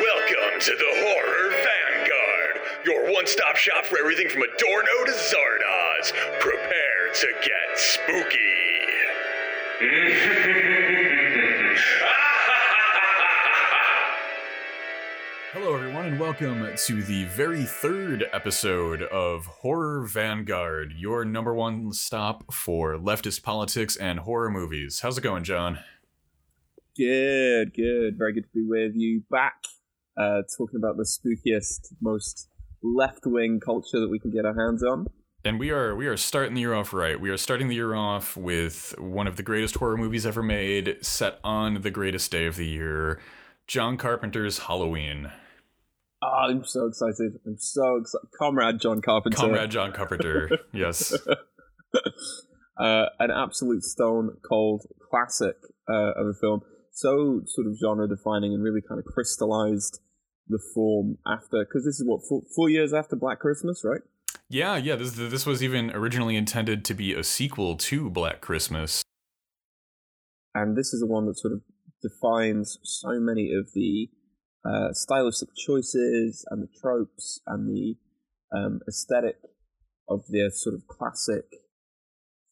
Welcome to the Horror Vanguard, your one stop shop for everything from Adorno to Zardoz. Prepare to get spooky. Hello, everyone, and welcome to the very third episode of Horror Vanguard, your number one stop for leftist politics and horror movies. How's it going, John? Good, good. Very good to be with you back, uh, talking about the spookiest, most left wing culture that we can get our hands on. And we are we are starting the year off right. We are starting the year off with one of the greatest horror movies ever made, set on the greatest day of the year, John Carpenter's Halloween. Oh, I'm so excited. I'm so excited. Comrade John Carpenter. Comrade John Carpenter. yes. uh, an absolute stone cold classic uh, of a film. So sort of genre defining and really kind of crystallized the form after, because this is what, four, four years after Black Christmas, right? Yeah, yeah. This this was even originally intended to be a sequel to Black Christmas. And this is the one that sort of defines so many of the uh, stylistic choices and the tropes and the um, aesthetic of the sort of classic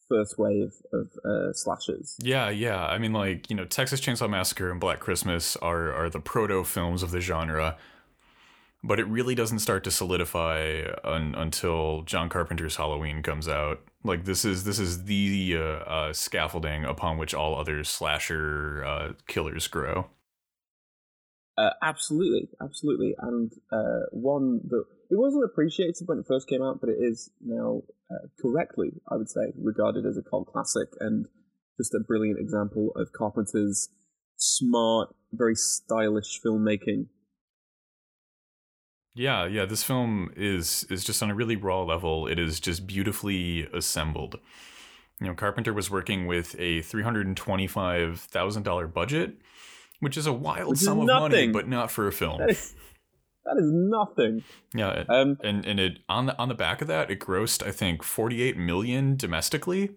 first wave of uh, slashers. Yeah, yeah. I mean, like you know, Texas Chainsaw Massacre and Black Christmas are are the proto films of the genre, but it really doesn't start to solidify un- until John Carpenter's Halloween comes out. Like this is this is the uh, uh, scaffolding upon which all other slasher uh, killers grow. Uh, absolutely, absolutely, and uh, one that it wasn't appreciated when it first came out, but it is now uh, correctly, I would say, regarded as a cult classic and just a brilliant example of Carpenter's smart, very stylish filmmaking. Yeah, yeah, this film is is just on a really raw level. It is just beautifully assembled. You know, Carpenter was working with a three hundred and twenty five thousand dollar budget which is a wild Which sum of money, but not for a film. That is, that is nothing. yeah, Um, and and it on the on the back of that, it grossed I think forty eight million domestically.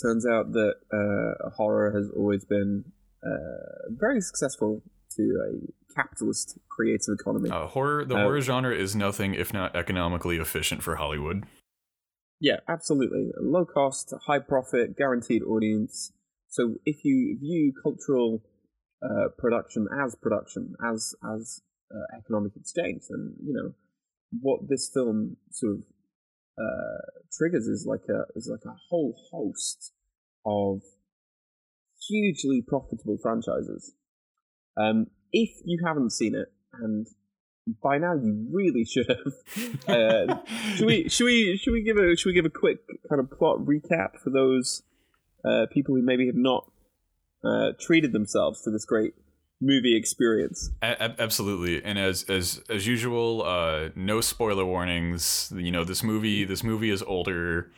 turns out that uh, horror has always been uh, very successful to a capitalist creative economy. Uh, horror, the Uh, horror genre is nothing if not economically efficient for Hollywood. Yeah, absolutely. Low cost, high profit, guaranteed audience. So if you view cultural uh, production as production, as as uh, economic exchange, then you know what this film sort of uh, triggers is like a is like a whole host of hugely profitable franchises. Um, if you haven't seen it, and by now you really should have, uh, should we should we should we give a should we give a quick kind of plot recap for those uh, people who maybe have not uh, treated themselves to this great movie experience? A- absolutely, and as as as usual, uh, no spoiler warnings. You know, this movie this movie is older.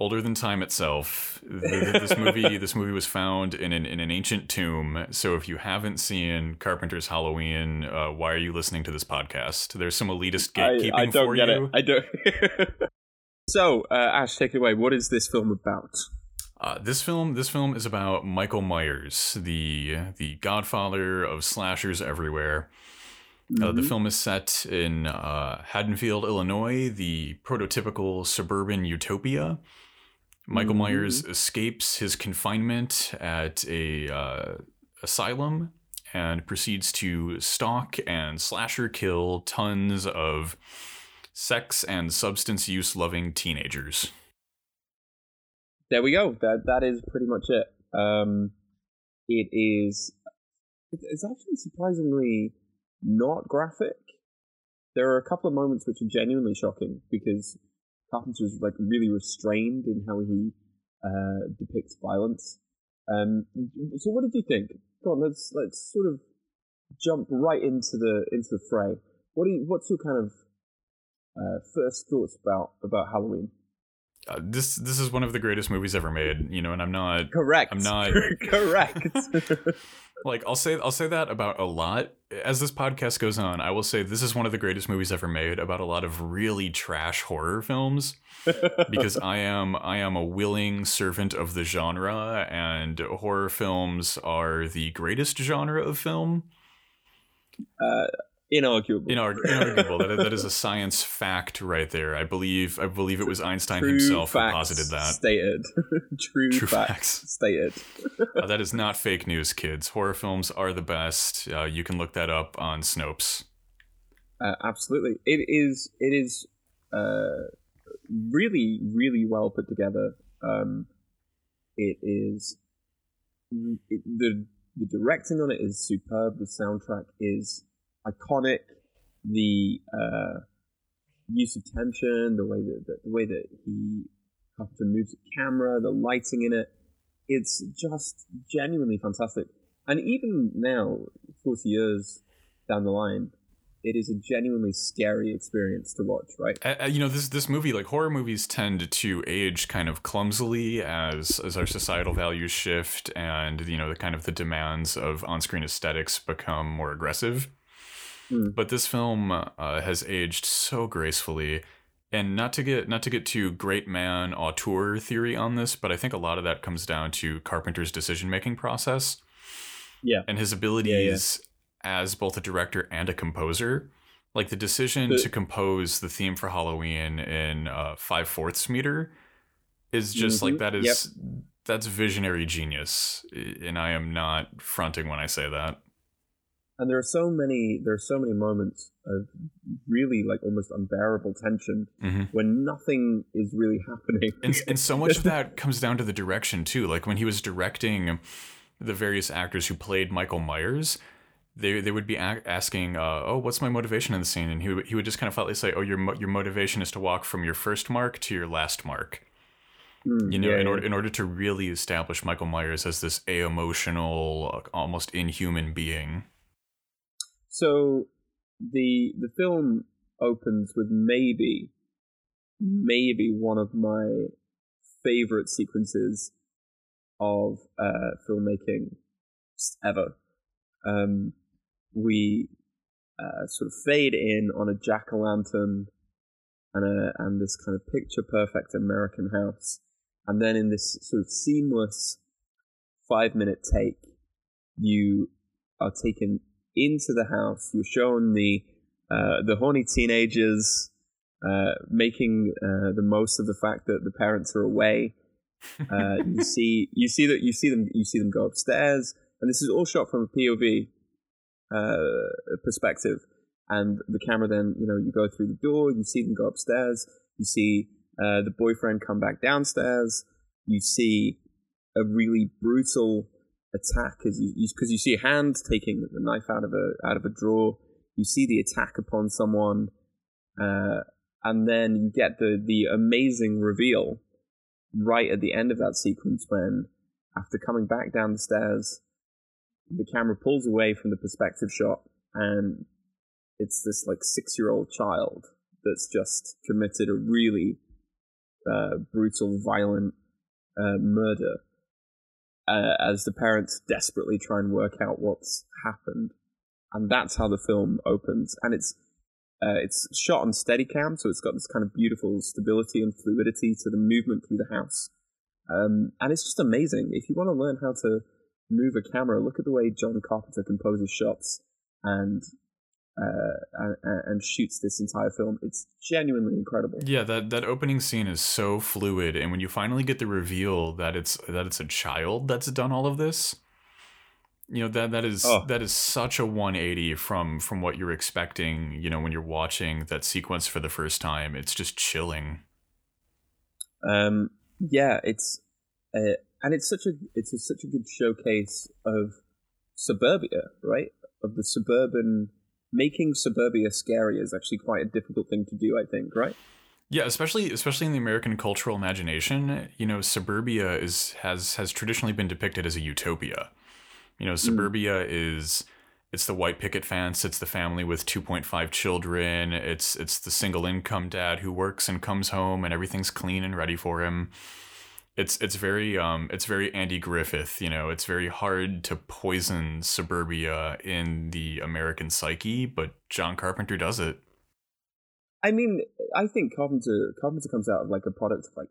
Older than time itself. This movie, this movie was found in an in an ancient tomb. So if you haven't seen Carpenter's Halloween, uh, why are you listening to this podcast? There's some elitist gatekeeping I, I don't for get you. it. I don't. so, uh, Ash, take it away. What is this film about? Uh, this film, this film is about Michael Myers, the the godfather of slashers everywhere. Uh, the Mhm. film is set in uh, Haddonfield, Illinois, the prototypical suburban utopia. Michael Mhm. Myers escapes his confinement at a uh, asylum and proceeds to stalk and slasher kill tons of sex and substance use loving teenagers. There we go. That that is pretty much it. Um, it is. It's actually surprisingly not graphic. There are a couple of moments which are genuinely shocking because Carpenter is like really restrained in how he uh, depicts violence. Um, so, what did you think? Go on, let's let's sort of jump right into the into the fray. What do you, what's your kind of uh, first thoughts about about Halloween? Uh, this this is one of the greatest movies ever made, you know, and I'm not Correct. I'm not- correct. like I'll say I'll say that about a lot as this podcast goes on. I will say this is one of the greatest movies ever made about a lot of really trash horror films because I am I am a willing servant of the genre and horror films are the greatest genre of film. Uh, inarguable. Inar- inarguable. that, that is a science fact right there. I believe. I believe it was Einstein True himself who posited that. Stated. True, True facts, facts. stated. Uh, that is not fake news, kids. Horror films are the best. Uh, you can look that up on Snopes. Uh, absolutely, it is. It is uh, really, really well put together. Um, it is it, the the directing on it is superb. The soundtrack is iconic. The uh, use of tension, the way that the, the way that he Carpenter moves the camera, the lighting in it, it's just genuinely fantastic. And even now, forty years down the line, it is a genuinely scary experience to watch, right? Uh, you know, this this movie, like horror movies, tend to age kind of clumsily as as our societal values shift, and you know, the kind of the demands of on screen aesthetics become more aggressive. Mm. But this film uh, has aged so gracefully, and not to get not to get too great man auteur theory on this, but I think a lot of that comes down to Carpenter's decision making process. Yeah. and his abilities as both a director and a composer. Like the decision to compose the theme for Halloween in uh, five fourths meter is just like Mhm. that is that's visionary genius, and I am not fronting when I say that. And there are so many there are so many moments of really like almost unbearable tension Mhm. when nothing is really happening And, and so much of that comes down to the direction too. Like when he was directing the various actors who played Michael Myers, they they would be a- asking, uh, "Oh, what's my motivation in the scene?" And he would, he would just kind of flatly say, "Oh, your mo- your motivation is to walk from your first mark to your last mark." Mm, You know, yeah, in order in order to really establish Michael Myers as this a emotional, almost inhuman being. So the the film opens with maybe maybe one of my favorite sequences of uh, filmmaking ever. Um, we uh, sort of fade in on a jack o' lantern and a, and this kind of picture perfect American house, and then in this sort of seamless five minute take, you are taken into the house. You're shown the uh, the horny teenagers uh, making uh, the most of the fact that the parents are away. Uh, you see, you see that you see them, you see them go upstairs, and this is all shot from a POV uh, perspective. And the camera then, you know, you go through the door, you see them go upstairs, you see uh, the boyfriend come back downstairs, you see a really brutal attack as you because you, see a hand taking the knife out of a out of a drawer. You see the attack upon someone, uh, and then you get the the amazing reveal right at the end of that sequence when, after coming back down the stairs, the camera pulls away from the perspective shot, and it's this like six year old child that's just committed a really uh, brutal, violent uh, murder uh, as the parents desperately try and work out what's happened, and that's how the film opens. And it's uh, it's shot on Steadicam, so it's got this kind of beautiful stability and fluidity to the movement through the house, um, and it's just amazing. If you want to learn how to move a camera, look at the way John Carpenter composes shots and. Uh, and, and shoots this entire film. It's genuinely incredible. Yeah, that that opening scene is so fluid, and when you finally get the reveal that it's that it's a child that's done all of this, you know that that is Oh. that is such a 180 from from what you're expecting. You know, when you're watching that sequence for the first time, it's just chilling. Um, yeah, it's uh, and it's such a it's a, such a good showcase of suburbia, right? Of the suburban making suburbia scary is actually quite a difficult thing to do. I think, right? Yeah, especially especially in the American cultural imagination, you know, suburbia is has has traditionally been depicted as a utopia. You know, mm. suburbia is it's the white picket fence, it's the family with 2.5 children, it's it's the single income dad who works and comes home and everything's clean and ready for him. It's it's very um it's very Andy Griffith, you know, it's very hard to poison suburbia in the American psyche, but John Carpenter does it. I mean, I think Carpenter Carpenter comes out of like a product of like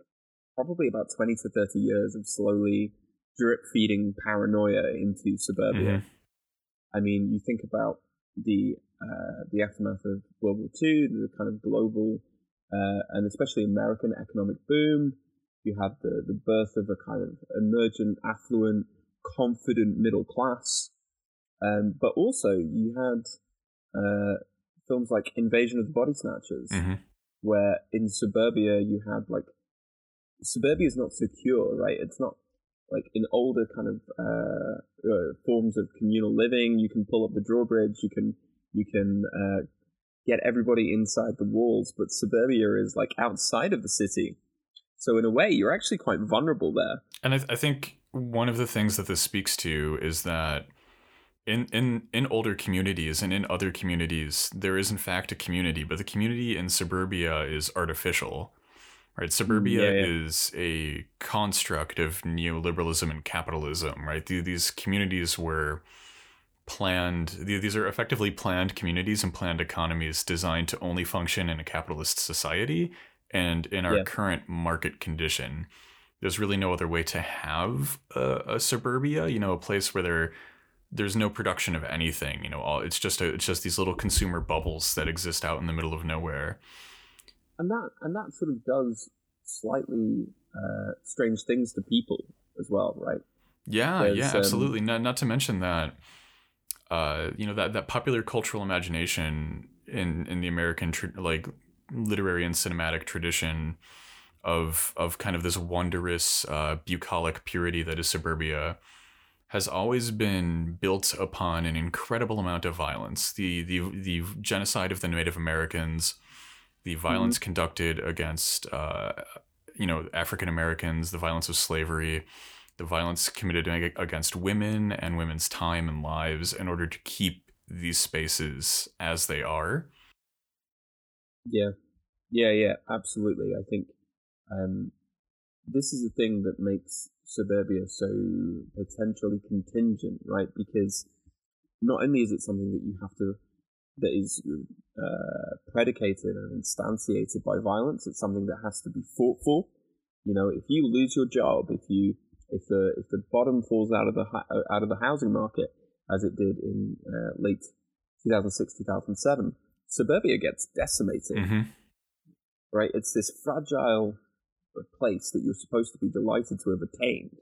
probably about twenty to thirty years of slowly drip feeding paranoia into suburbia. Mhm. I mean, you think about the uh, the aftermath of World War II, the kind of global uh, and especially American economic boom. You had the, the birth of a kind of emergent, affluent, confident middle class. Um, but also, you had uh, films like Invasion of the Body Snatchers, hmm where in suburbia you had like suburbia is not secure, right? It's not like in older kind of uh, uh, forms of communal living. You can pull up the drawbridge. You can you can uh, get everybody inside the walls, but suburbia is like outside of the city. So in a way, you're actually quite vulnerable there. And I, I think one of the things that this speaks to is that in, in in older communities and in other communities, there is in fact a community, but the community in suburbia is artificial. Right, suburbia mm, Yeah, yeah. is a construct of neoliberalism and capitalism. Right, these communities were planned. These are effectively planned communities and planned economies designed to only function in a capitalist society. And in our Yeah. current market condition, there's really no other way to have a, a suburbia. You know, a place where there there's no production of anything. You know, all it's just a, it's just these little consumer bubbles that exist out in the middle of nowhere. and that and that sort of does slightly uh, strange things to people as well, right? Yeah, There's, yeah, um, absolutely. Not not to mention that, uh, you know, that that popular cultural imagination in in the American tr- like literary and cinematic tradition of of kind of this wondrous uh, bucolic purity that is suburbia has always been built upon an incredible amount of violence. The the the genocide of the Native Americans, the violence conducted against uh, you know African Americans, the violence of slavery, the violence committed against women and women's time and lives in order to keep these spaces as they are. Yeah, yeah, yeah, absolutely. I think um, this is the thing that makes suburbia so potentially contingent, right? Because not only is it something that you have to that is uh, predicated and instantiated by violence, it's something that has to be fought for. You know, if you lose your job, if you if the if the bottom falls out of the out of the housing market as it did in uh, late 2006 2007 suburbia gets decimated hmm right? It's this fragile place that you're supposed to be delighted to have attained,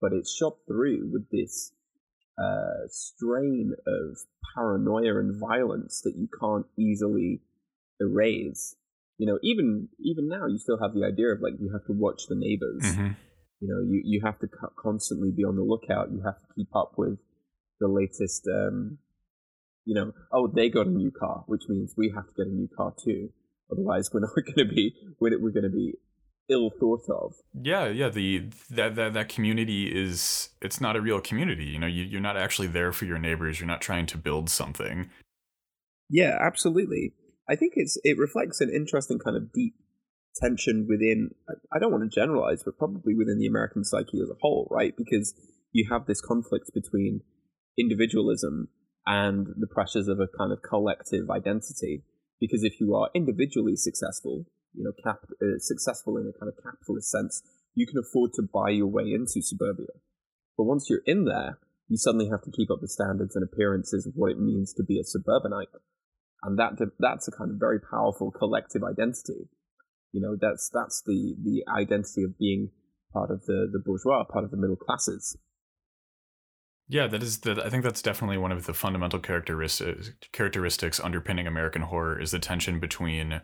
but it's shot through with this uh, strain of paranoia and violence that you can't easily erase. You know, even even now, you still have the idea of like you have to watch the neighbors. hmm You know, you you have to constantly be on the lookout. You have to keep up with the latest. Um, you know, oh, they got a new car, which means we have to get a new car too. Otherwise, we're not going to be we're, we're going to be ill thought of. Yeah, yeah. The that, that that community is it's not a real community. You know, you, you're not actually there for your neighbors. You're not trying to build something. Yeah, absolutely. I think it's it reflects an interesting kind of deep tension within. I- I don't want to generalize, but probably within the American psyche as a whole, right? Because you have this conflict between individualism and the pressures of a kind of collective identity. Because if you are individually successful, you know, cap- uh, successful in a kind of capitalist sense, you can afford to buy your way into suburbia. But once you're in there, you suddenly have to keep up the standards and appearances of what it means to be a suburbanite and that that's a kind of very powerful collective identity. You know, that's that's the the identity of being part of the the bourgeois, part of the middle classes. Yeah, that is that. I think that's definitely one of the fundamental characteristics characteristics underpinning American horror is the tension between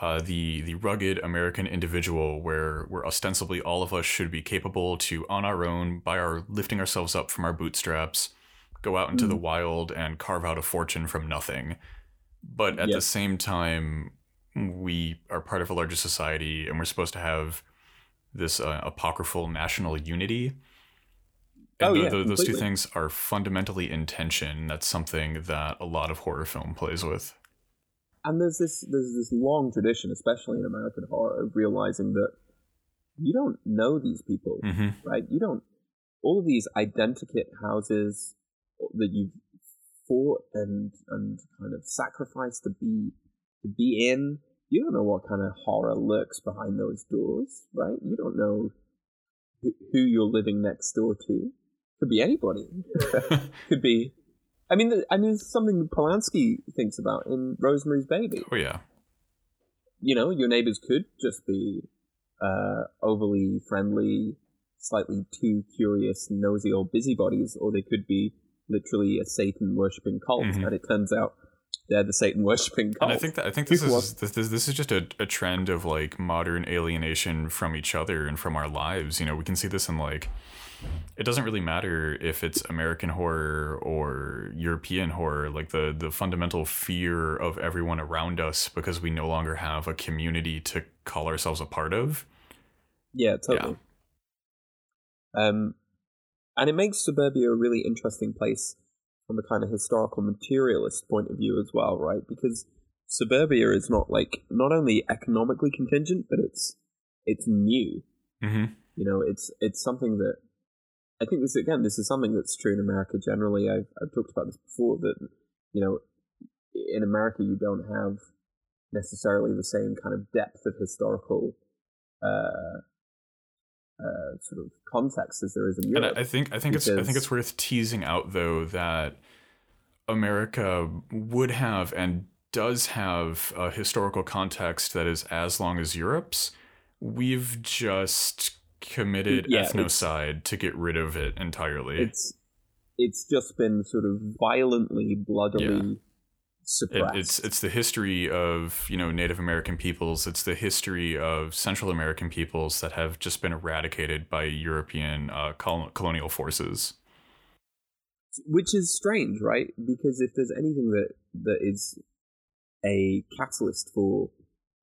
uh, the the rugged American individual, where where ostensibly all of us should be capable to on our own, by our lifting ourselves up from our bootstraps, go out into the wild and carve out a fortune from nothing. But at Yeah. the same time, we are part of a larger society, and we're supposed to have this uh, apocryphal national unity. And Oh, tho- yeah, tho- those two things are fundamentally in tension. That's something that a lot of horror film plays with. And there's this there's this long tradition, especially in American horror, of realizing that you don't know these people, hmm right? You don't all of these identikit houses that you've fought and and kind of sacrificed to be to be in. You don't know what kind of horror lurks behind those doors, right? You don't know who you're living next door to. Could be anybody. Could be I mean, I mean, it's something Polanski thinks about in Rosemary's Baby. Oh yeah. You know, your neighbors could just be uh, overly friendly, slightly too curious, nosy old busybodies, or they could be literally a Satan worshipping cult. Mhm. And it turns out they're the Satan worshipping cult. And I think that I think this People is this, this this is just a, a trend of like modern alienation from each other and from our lives. You know, we can see this in like it doesn't really matter if it's American horror or European horror, like the the fundamental fear of everyone around us because we no longer have a community to call ourselves a part of. Yeah, totally. Yeah. Um, and it makes suburbia a really interesting place from a kind of historical materialist point of view as well, right? Because suburbia is not like not only economically contingent, but it's it's new. Mm-hmm. You know, it's it's something that I think this again. This is something that's true in America generally. I've I've talked about this before. That you know, in America you don't have necessarily the same kind of depth of historical uh, uh, sort of context as there is in Europe. I, I think I think it's I think it's worth teasing out though that America would have and does have a historical context that is as long as Europe's. We've just committed Yeah, ethnocide to get rid of it entirely. it's it's just been sort of violently, bloodily It, suppressed. it's it's the history of you know Native American peoples. It's the history of Central American peoples that have just been eradicated by European uh, col- colonial forces. which is strange, right? Because if there's anything that that is a catalyst for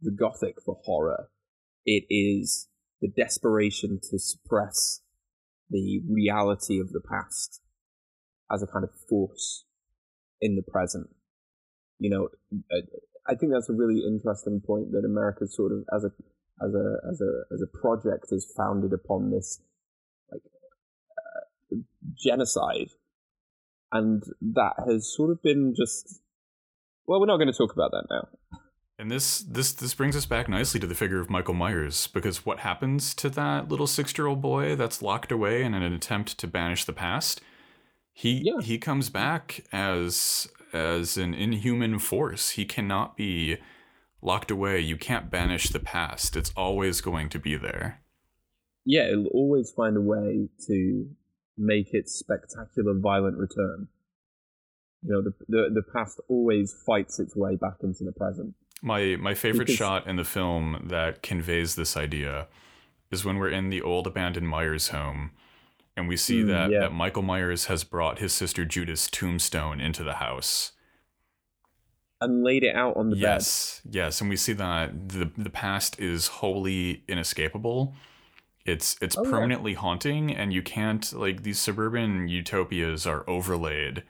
the gothic for horror, it is the desperation to suppress the reality of the past as a kind of force in the present. You know, I think that's a really interesting point that America sort of as a as a as a as a project is founded upon this like uh, genocide and that has sort of been just well we're not going to talk about that now And this this this brings us back nicely to the figure of Michael Myers because what happens to that little 6-year-old boy that's locked away in an attempt to banish the past? He Yeah. he comes back as as an inhuman force. He cannot be locked away. You can't banish the past. It's always going to be there. yeah it'll always find a way to make its spectacular violent return you know the the, the past always fights its way back into the present My my favorite Because- shot in the film that conveys this idea is when we're in the old abandoned Myers home and we see Mm, that, yeah. that Michael Myers has brought his sister Judith's tombstone into the house. and laid it out on the bed? yes, yes, and we see that the the past is wholly inescapable. It's it's Oh, yeah. permanently haunting, and you can't like these suburban utopias are overlaid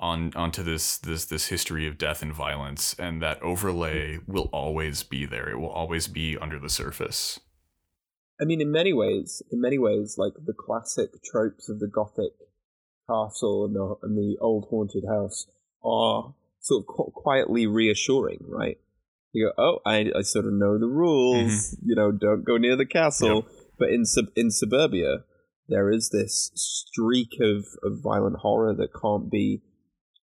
on onto this this this history of death and violence, and that overlay will always be there. It will always be under the surface. I mean, in many ways, in many ways, like the classic tropes of the Gothic castle and the, and the old haunted house are sort of qu- quietly reassuring, right? You go, oh, I, I sort of know the rules. Mm-hmm. You know, don't go near the castle. But in sub- in suburbia, there is this streak of, of violent horror that can't be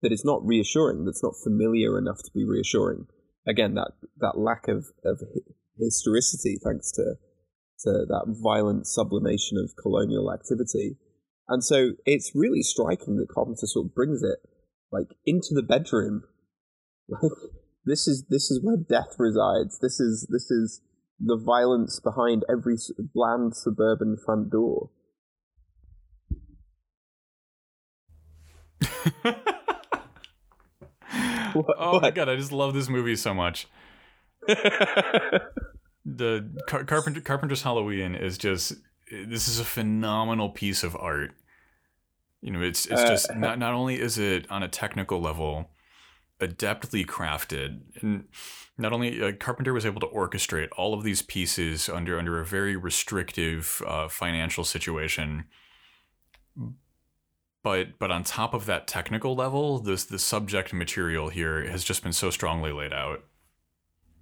that is not reassuring. That's not familiar enough to be reassuring. Again, that that lack of of historicity, thanks to to that violent sublimation of colonial activity. And so it's really striking that Carpenter sort of brings it like into the bedroom. Like this is this is where death resides. This is this is the violence behind every bland suburban front door. What- oh my god, I just love this movie so much. The Car- Carpenter Carpenter's Halloween is just this is a phenomenal piece of art. You know, it's it's Uh, just not not only is it on a technical level adeptly crafted and not only uh, Carpenter was able to orchestrate all of these pieces under under a very restrictive uh, financial situation but but on top of that technical level this the subject material here has just been so strongly laid out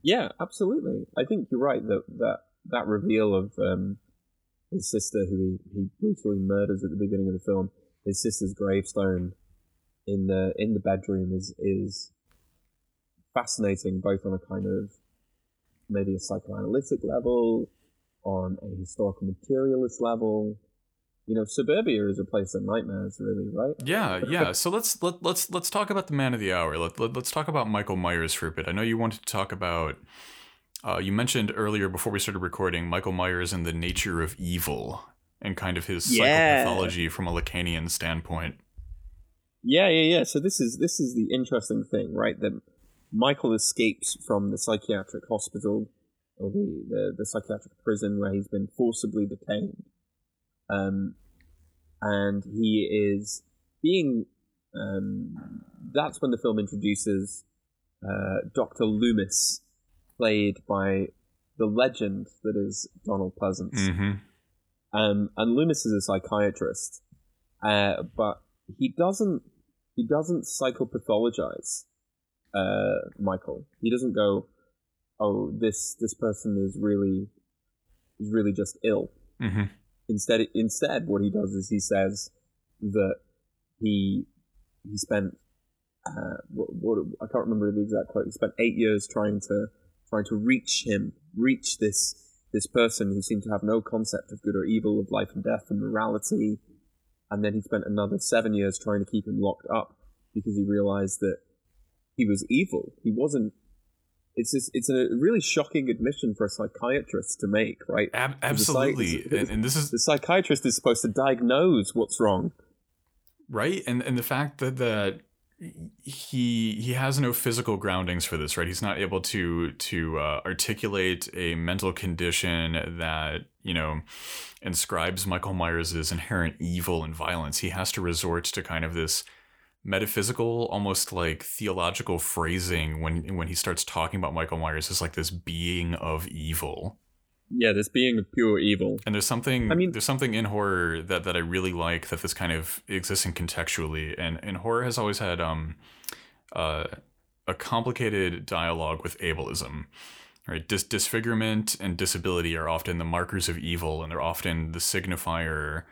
Yeah, absolutely. I think you're right that that that reveal of um, his sister, who he, he brutally murders at the beginning of the film, his sister's gravestone, in the in the bedroom is is fascinating, both on a kind of maybe a psychoanalytic level, on a historical materialist level. You know, suburbia is a place of nightmares, really, right? Yeah, yeah. So let's let, let's let's talk about the man of the hour. Let, let us talk about Michael Myers for a bit. I know you wanted to talk about. Uh, you mentioned earlier before we started recording Michael Myers and the nature of evil and kind of his Yeah. psychopathology from a Lacanian standpoint. Yeah, yeah, yeah. So this is this is the interesting thing, right? That Michael escapes from the psychiatric hospital or the, the, the psychiatric prison where he's been forcibly detained. Um, and he is being. Um, that's when the film introduces uh, Dr. Loomis, played by the legend that is Donald Pleasence. Mm-hmm. Um, and Loomis is a psychiatrist, uh, but he doesn't he doesn't psychopathologize uh, Michael. He doesn't go, "Oh, this this person is really is really just ill." Mm-hmm. Instead, instead, what he does is he says that he he spent uh, what, what I can't remember the exact quote. He spent eight years trying to trying to reach him, reach this this person who seemed to have no concept of good or evil, of life and death and morality. And then he spent another seven years trying to keep him locked up because he realized that he was evil. He wasn't. It's just, it's a really shocking admission for a psychiatrist to make, right? Ab- Because the psych- absolutely, and, and this is The psychiatrist is supposed to diagnose what's wrong. right and and the fact that that he he has no physical groundings for this right he's not able to to uh, articulate a mental condition that you know inscribes michael myers' inherent evil and violence he has to resort to kind of this metaphysical almost like theological phrasing when when he starts talking about michael myers as like this being of evil Yeah, this being of pure evil. and there's something I mean- there's something in horror that, that I really like that this kind of exists in contextually. And and horror has always had um uh a complicated dialogue with ableism. Right? Dis- disfigurement and disability are often the markers of evil and they're often the signifier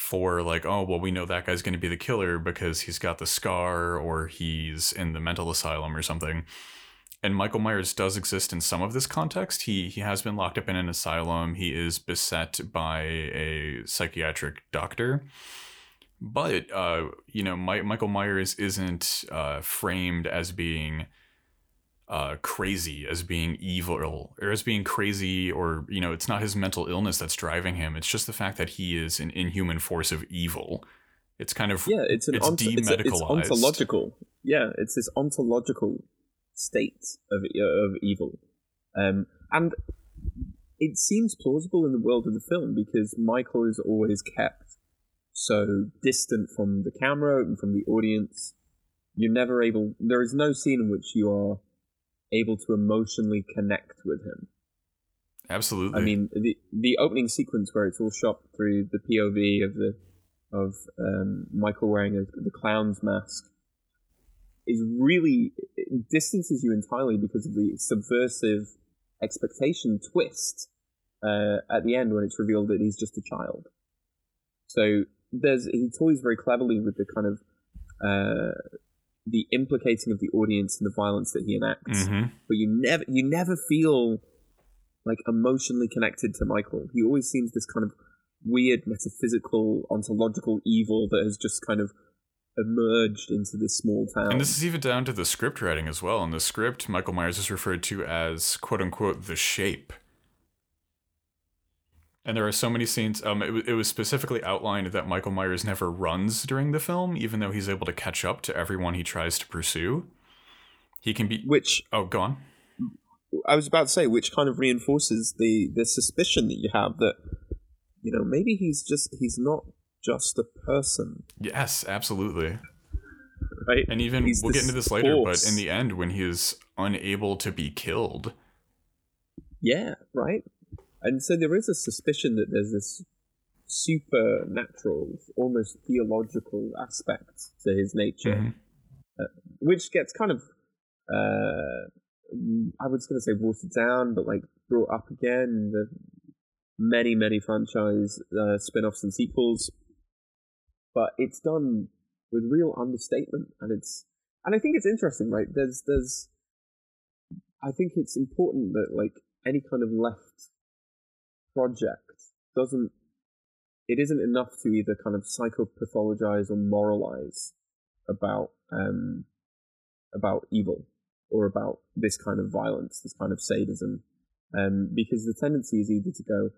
for like, oh well we know that guy's gonna be the killer because he's got the scar or he's in the mental asylum or something and Michael Myers does exist in some of this context. He he has been locked up in an asylum. He is beset by a psychiatric doctor. But uh, you know, My- Michael Myers isn't uh, framed as being uh, crazy, as being evil, or as being crazy, or you know, it's not his mental illness that's driving him. It's just the fact that he is an inhuman force of evil. It's kind of Yeah, it's an It's ont- it's, a- it's ontological. Yeah, it's this ontological state of of evil, um, and it seems plausible in the world of the film because Michael is always kept so distant from the camera and from the audience. You're never able. There is no scene in which you are able to emotionally connect with him. absolutely. I mean, the the opening sequence where it's all shot through the POV of the of um, Michael wearing a, the clown's mask is really distances you entirely because of the subversive expectation twist uh, at the end when it's revealed that he's just a child. So there's he toys very cleverly with the kind of uh, the implicating of the audience and the violence that he enacts Mhm. but you never you never feel like emotionally connected to Michael. He always seems this kind of weird metaphysical ontological evil that has just kind of emerged into this small town. And this is even down to the script writing as well. In the script, Michael Myers is referred to as "quote unquote" the shape. And there are so many scenes. Um, it, it was specifically outlined that Michael Myers never runs during the film, even though he's able to catch up to everyone he tries to pursue. He can be. which Oh, go on. I was about to say, which kind of reinforces the the suspicion that you have that you know maybe he's just he's not just a person, Yes, absolutely. right? And even He's we'll get into this later, force. but in the end, when he is unable to be killed, Yeah, right. And so there is a suspicion that there's this supernatural, almost theological aspect to his nature, Mhm. which gets kind of, uh, I was going to say watered down, but like brought up again in the many, many franchise uh, spin offs and sequels. But it's done with real understatement, and it's and I think it's interesting, right? There's there's I think it's important that like any kind of left project doesn't it isn't enough to either kind of psychopathologize or moralize about um about evil or about this kind of violence, this kind of sadism, um, because the tendency is either to go,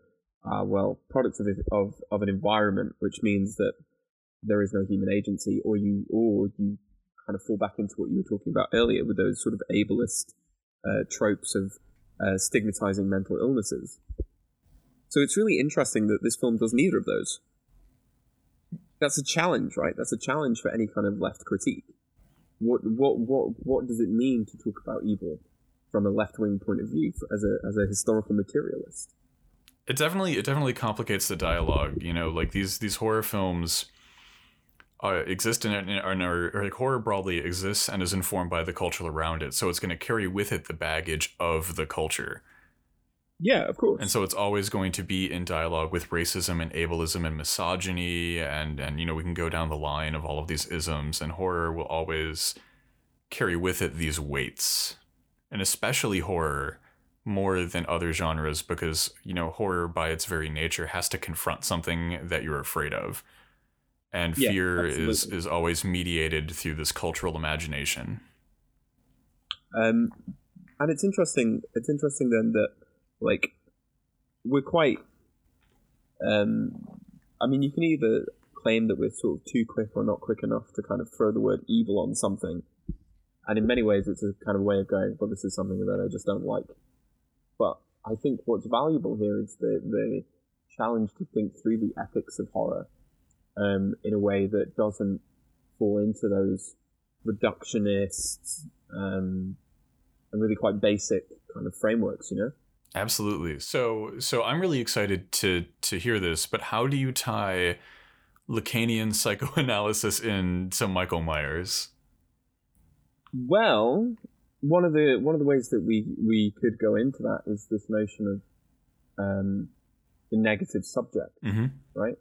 ah, well, products of, of of an environment, which means that there is no human agency, or you or you kind of fall back into what you were talking about earlier with those sort of ableist uh, tropes of uh, stigmatizing mental illnesses. So it's really interesting that this film does neither of those. That's a challenge, right? That's a challenge for any kind of left critique. What what what what does it mean to talk about evil from a left wing point of view for, as a as a historical materialist? It definitely it definitely complicates the dialogue. You know, like these these horror films uh, exist in, in, in or, or like horror broadly exists and is informed by the culture around it. So it's going to carry with it the baggage of the culture. Yeah, of course. And so it's always going to be in dialogue with racism and ableism and misogyny and and you know we can go down the line of all of these isms and horror will always carry with it these weights. And especially horror more than other genres because you know horror by its very nature has to confront something that you're afraid of and Yeah, fear is is always mediated through this cultural imagination Um, and it's interesting. It's interesting then that like we're quite. Um, I mean, you can either claim that we're sort of too quick or not quick enough to kind of throw the word evil on something, and in many ways, it's a kind of way of going, "Well, this is something that I just don't like." But I think what's valuable here is the the challenge to think through the ethics of horror um, in a way that doesn't fall into those reductionist um, and really quite basic kind of frameworks, you know? Absolutely. So so I'm really excited to to hear this, but how do you tie Lacanian psychoanalysis in into Michael Myers? Well, one of the one of the ways that we we could go into that is this notion of um, the negative subject, Mm-hmm. right?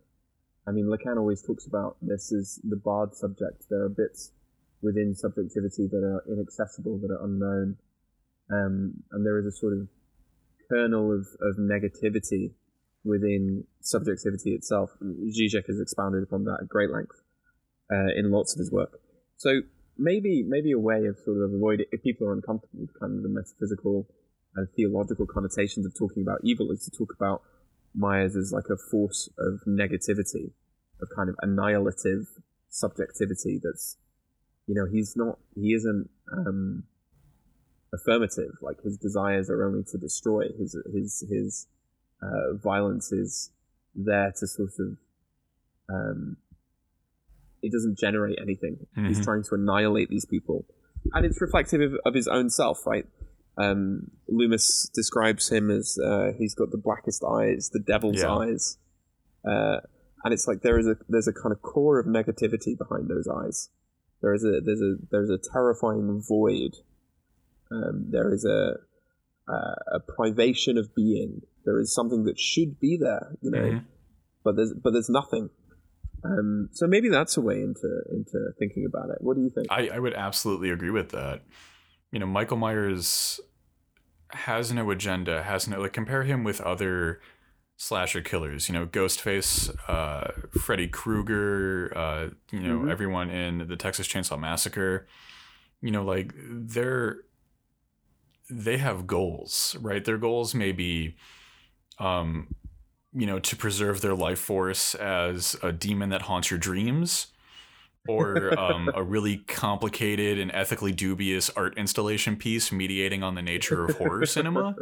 I mean, Lacan always talks about this as the barred subject. There are bits within subjectivity that are inaccessible, that are unknown, um, and there is a sort of kernel of, of negativity within subjectivity itself. Zizek has expounded upon that at great length uh, in lots of his work. So maybe maybe a way of sort of avoiding if people are uncomfortable with kind of the metaphysical and theological connotations of talking about evil is to talk about Myers as like a force of negativity, of kind of annihilative subjectivity that's you know, he's not he isn't um affirmative, like his desires are only to destroy. His his his uh, violence is there to sort of um it doesn't generate anything. He's Mhm. trying to annihilate these people. And it's reflective of, of his own self, right? Um, Loomis describes him as uh, he's got the blackest eyes, the devil's Yeah. eyes, uh, and it's like there is a there's a kind of core of negativity behind those eyes. There is a there's a there's a terrifying void. Um, there is a, a a privation of being. There is something that should be there, you know, but there's but there's nothing. Um, so maybe that's a way into into thinking about it. What do you think? I, I would absolutely agree with that. You know, Michael Myers has no agenda, has no like compare him with other slasher killers, you know, Ghostface, uh, Freddy Krueger, uh, you know, Mhm. everyone in the Texas Chainsaw Massacre. You know, like they're they have goals, right? Their goals may be um you know, to preserve their life force as a demon that haunts your dreams or um, a really complicated and ethically dubious art installation piece mediating on the nature of horror cinema.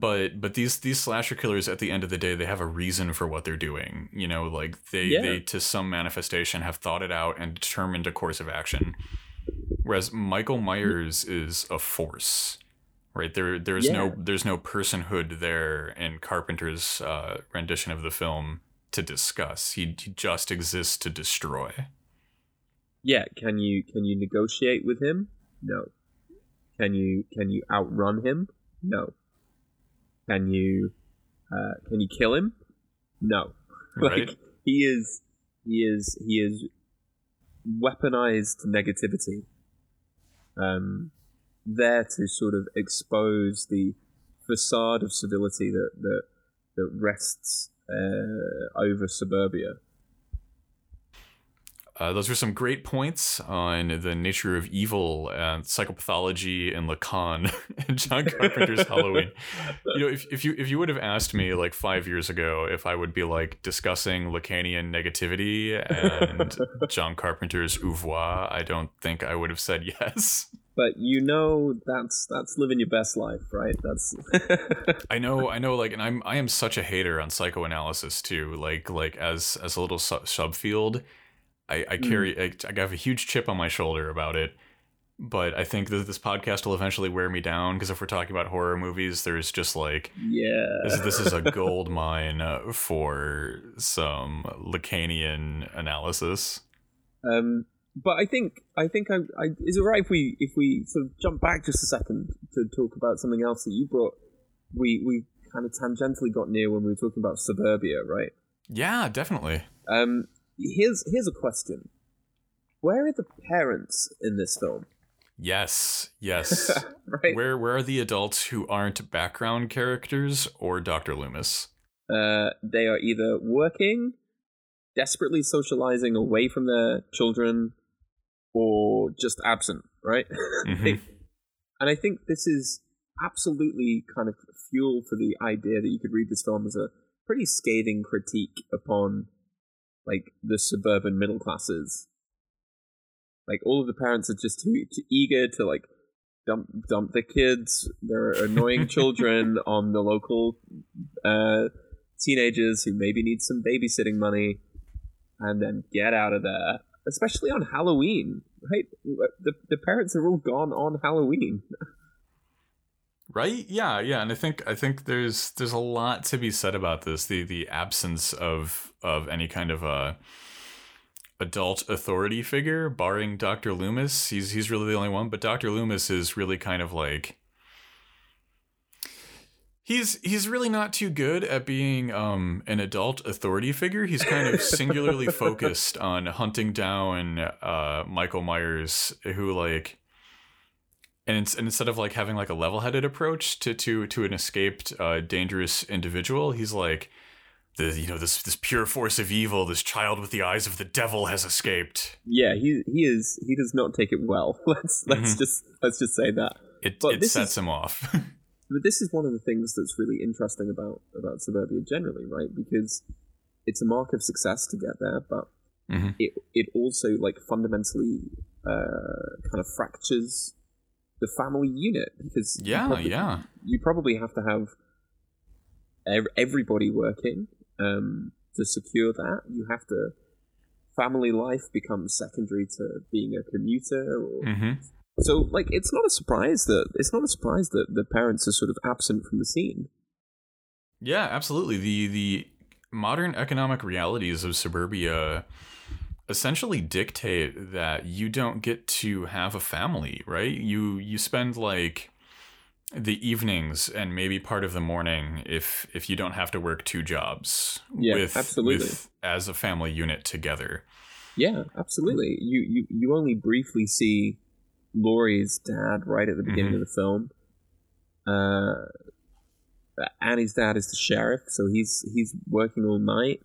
But but these these slasher killers at the end of the day they have a reason for what they're doing. You know, like they Yeah. they to some manifestation have thought it out and determined a course of action. Whereas Michael Myers is a force. Right there, there's Yeah. no there's no personhood there in Carpenter's uh, rendition of the film to discuss. He, he just exists to destroy. yeah, can you can you negotiate with him? No. Can you can you outrun him? No. Can you uh, can you kill him? No. Right? Like he is he is he is weaponized negativity um, there to sort of expose the facade of civility that that, that rests uh, over suburbia. Uh, those are some great points on the nature of evil and psychopathology and Lacan and John Carpenter's Halloween. You know, if, if you if you would have asked me like five years ago if I would be like discussing Lacanian negativity and John Carpenter's oeuvre, I don't think I would have said yes. But you know that's that's living your best life, right? That's I know, I know. Like, and I'm I am such a hater on psychoanalysis too. Like, like as as a little su- subfield, I, I carry I, I have a huge chip on my shoulder about it. But I think that this podcast will eventually wear me down because if we're talking about horror movies, there's just like yeah. this, this is a gold mine uh, for some Lacanian analysis. Um, but I think I think I, I is it right if we if we sort of jump back just a second to talk about something else that you brought? We we kind of tangentially got near when we were talking about suburbia, right? Yeah, definitely. Um, here's here's a question: Where are the parents in this film? Yes, yes. right. Where where are the adults who aren't background characters or Dr. Loomis? Uh, they are either working, desperately socializing away from their children, or just absent. Right. Mhm. and I think this is absolutely kind of fuel for the idea that you could read this film as a pretty scathing critique upon like the suburban middle classes. Like all of the parents are just too, too eager to like dump dump their kids, their annoying children on the local uh, teenagers who maybe need some babysitting money, and then get out of there. Especially on Halloween, right? The the parents are all gone on Halloween. Right? Yeah, yeah, and I think I think there's there's a lot to be said about this. The the absence of of any kind of a adult authority figure, barring Dr. Loomis. He's he's really the only one, but Dr. Loomis is really kind of like He's he's really not too good at being um, an adult authority figure. He's kind of singularly focused on hunting down uh, Michael Myers, who like and, it's, and instead of like having like a level-headed approach to to to an escaped uh, dangerous individual, he's like the you know this this pure force of evil, this child with the eyes of the devil has escaped. Yeah, he he is he does not take it well. Let's let's Mhm. just let's just say that. It But it sets is- him off. But this is one of the things that's really interesting about about suburbia generally, right? Because it's a mark of success to get there, but Mhm. it it also like fundamentally uh, kind of fractures the family unit because you yeah, probably- yeah. you probably have to have everybody working um, to secure that. You have to family life becomes secondary to being a commuter or hmm so like it's not a surprise that it's not a surprise that the parents are sort of absent from the scene. Yeah, absolutely. The the modern economic realities of suburbia essentially dictate that you don't get to have a family, right? You you spend like the evenings and maybe part of the morning if if you don't have to work two jobs Yeah, with, absolutely. with as a family unit together. Yeah, absolutely. You you you only briefly see Laurie's dad right at the beginning Mhm. of the film. Uh, Annie's dad is the sheriff, so he's he's working all night.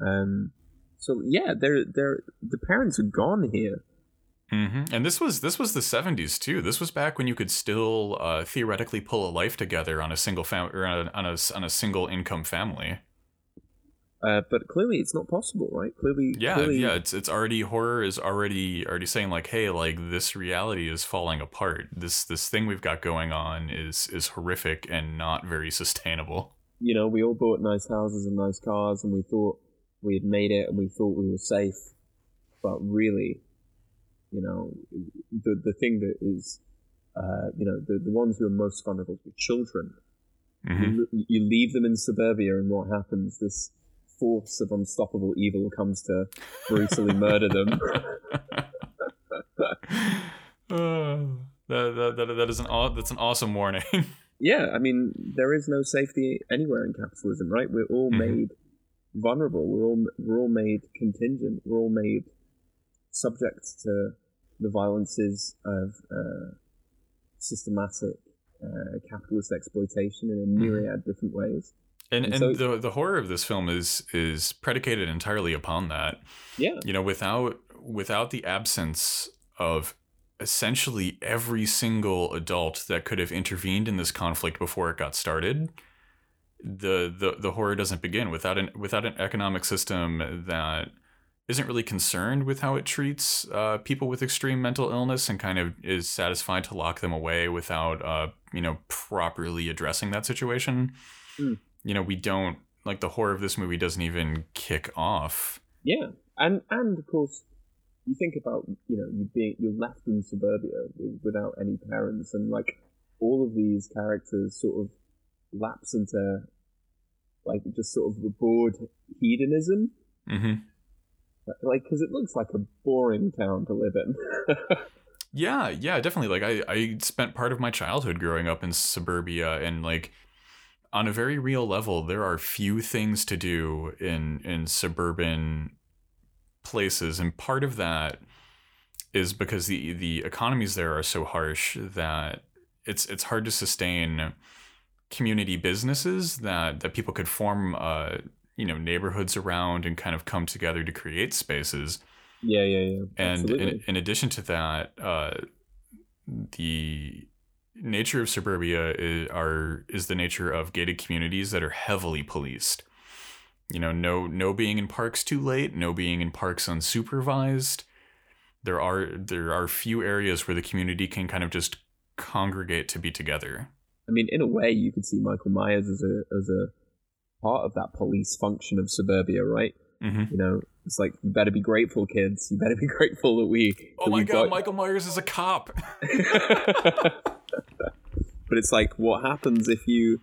Um, so yeah, they're they're the parents are gone here. Hmm And this was this was the seventies too. This was back when you could still uh, theoretically pull a life together on a single fam or on a, on a on a single income family. Uh, but clearly, it's not possible, right? Clearly, Yeah, clearly, yeah. It's it's already horror is already already saying like, hey, like this reality is falling apart. This this thing we've got going on is is horrific and not very sustainable. you know, we all bought nice houses and nice cars, and we thought we had made it, and we thought we were safe. But really, you know, the the thing that is, uh, you know, the the ones who are most vulnerable are children. Mhm. You, you leave them in suburbia, and what happens? This force of unstoppable evil comes to brutally murder them. Uh, that, that, that, is an aw- that's an awesome warning. yeah, I mean, there is no safety anywhere in capitalism, right? We're all Mhm. made vulnerable. We're all we're all made contingent. We're all made subject to the violences of uh, systematic uh, capitalist exploitation in a Mm-hmm. myriad different ways. And, And and so- the the horror of this film is is predicated entirely upon that. Yeah, You know, without without the absence of essentially every single adult that could have intervened in this conflict before it got started, the the, the horror doesn't begin without an without an economic system that isn't really concerned with how it treats uh, people with extreme mental illness and kind of is satisfied to lock them away without uh, you know properly addressing that situation. Mm. You know, we don't like the horror of this movie doesn't even kick off. yeah, and and of course, you think about you know you being you're left in suburbia with, without any parents, and like all of these characters sort of lapse into like just sort of a bored hedonism, hmm like because it looks like a boring town to live in. Yeah, yeah, definitely. Like I, I spent part of my childhood growing up in suburbia and like on a very real level, there are few things to do in in suburban places. And part of that is because the the economies there are so harsh that it's it's hard to sustain community businesses that that people could form uh you know neighborhoods around and kind of come together to create spaces. Yeah, yeah, yeah. and in, in addition to that uh, the nature of suburbia is, are is the nature of gated communities that are heavily policed. You know no no being in parks too late no being in parks unsupervised. There are there are few areas where the community can kind of just congregate to be together. I mean, in a way, you could see Michael Myers as a as a part of that police function of suburbia, right? hmm You know, it's like you better be grateful, kids. You better be grateful that we. oh my god michael myers is a cop but it's like, what happens if you,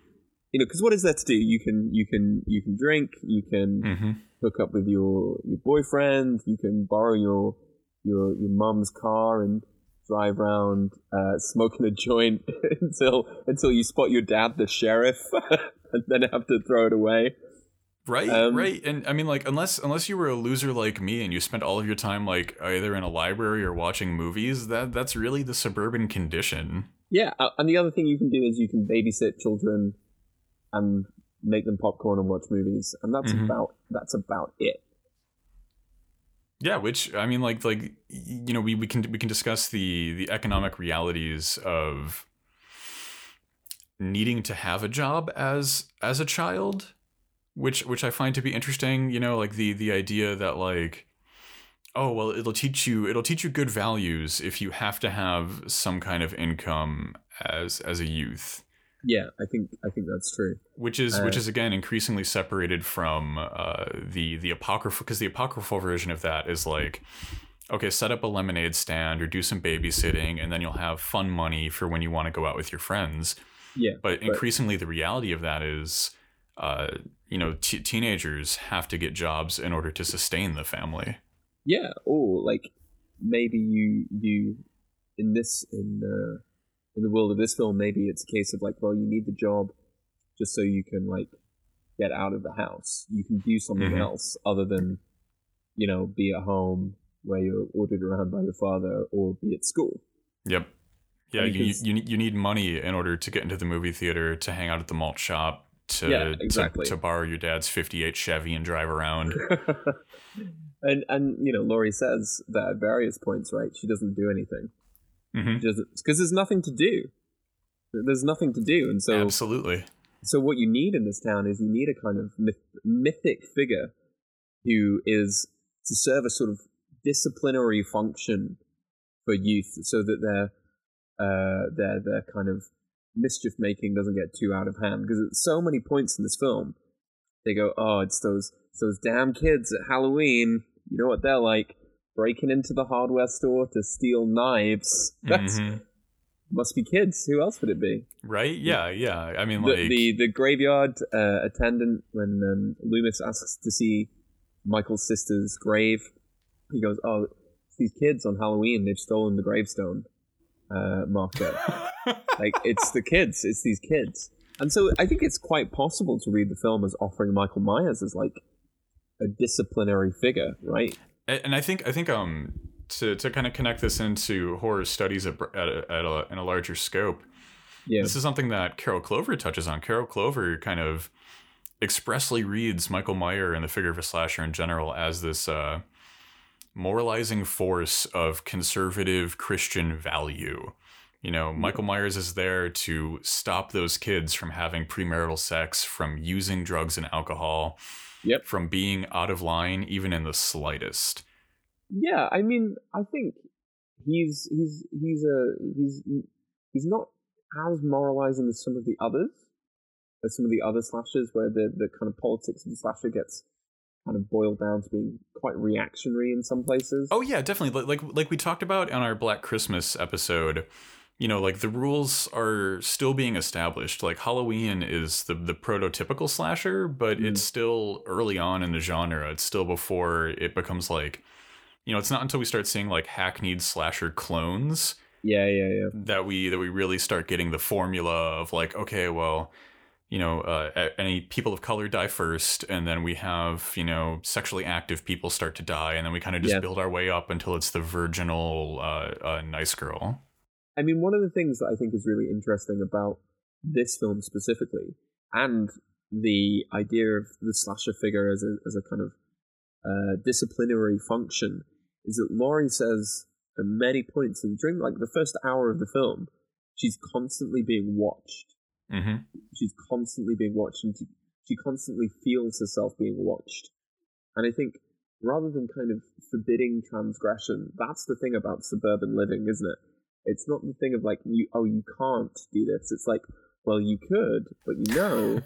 you know, because what is there to do? You can you can you can drink, you can hmm hook up with your your boyfriend, you can borrow your your your mum's car and drive around uh, smoking a joint until until you spot your dad, the sheriff, and then have to throw it away. Right, Um, right, and I mean, like, unless unless you were a loser like me and you spent all of your time like either in a library or watching movies, that that's really the suburban condition. Yeah, uh, and the other thing you can do is you can babysit children and make them popcorn and watch movies, and that's Mhm. about that's about it. Yeah, which I mean, like, like you know, we, we can we can discuss the the economic realities of needing to have a job as as a child, which which I find to be interesting. You know, like the the idea that like, oh well, it'll teach you it'll teach you good values if you have to have some kind of income as as a youth. Yeah, I think I think that's true. which is which Uh, is again increasingly separated from uh, the the apocryphal because the apocryphal version of that is like okay set up a lemonade stand or do some babysitting and then you'll have fun money for when you want to go out with your friends Yeah, but increasingly the reality of that is uh, you know t- teenagers have to get jobs in order to sustain the family yeah, or like maybe you you in this in uh, in the world of this film, maybe it's a case of like, well, you need the job just so you can like get out of the house. You can do something Mhm. else other than you know be at home where you're ordered around by your father or be at school. yep yeah you, you you need money in order to get into the movie theater to hang out at the malt shop to Yeah, exactly. to, to borrow your dad's 58 Chevy and drive around and and you know, Laurie says that at various points, right? She doesn't do anything. Because there's nothing to do. There's nothing to do, and so Absolutely. so what you need in this town is you need a kind of myth, mythic figure who is to serve a sort of disciplinary function for youth, so that their uh, their their kind of mischief making doesn't get too out of hand. Because at so many points in this film, they go, "Oh, it's those it's those damn kids at Halloween. You know what they're like." Breaking into the hardware store to steal knives. That's Mhm. must be kids. Who else would it be? Right? Yeah, yeah. I mean, the, like, the the graveyard uh, attendant when um, Loomis asks to see Michael's sister's grave, he goes, "Oh, it's these kids on Halloween. They've stolen the gravestone uh, marker. like it's the kids. It's these kids." And so I think it's quite possible to read the film as offering Michael Myers as like a disciplinary figure, right? And I think I think um to to kind of connect this into horror studies at at a, at a, in a larger scope. Yeah. This is something that Carol Clover touches on. Carol Clover kind of expressly reads Michael Meyer and the figure of a slasher in general as this uh, moralizing force of conservative Christian value. You know, Michael Myers is there to stop those kids from having premarital sex, from using drugs and alcohol, Yep. from being out of line even in the slightest. Yeah, I mean, I think he's he's he's a he's he's not as moralizing as some of the others, as some of the other slashers, where the the kind of politics of the slasher gets kind of boiled down to being quite reactionary in some places. Oh yeah, definitely. Like like, like we talked about on our Black Christmas episode, you know, like the rules are still being established. Like Halloween is the the prototypical slasher, but Mm. it's still early on in the genre. It's still before it becomes like you know, it's not until we start seeing like hackneyed slasher clones Yeah, yeah, yeah. that we that we really start getting the formula of like okay well you know uh, any people of color die first and then we have you know sexually active people start to die and then we kind of just Yeah. build our way up until it's the virginal uh, uh, nice girl I mean, one of the things that I think is really interesting about this film specifically, and the idea of the slasher figure as a as a kind of uh, disciplinary function, is that Laurie says at many points, and during like the first hour of the film, she's constantly being watched. mm-hmm. She's constantly being watched, and she, she constantly feels herself being watched. And I think rather than kind of forbidding transgression, that's the thing about suburban living, isn't it? It's not the thing of like you oh you can't do this. It's like well you could, but you know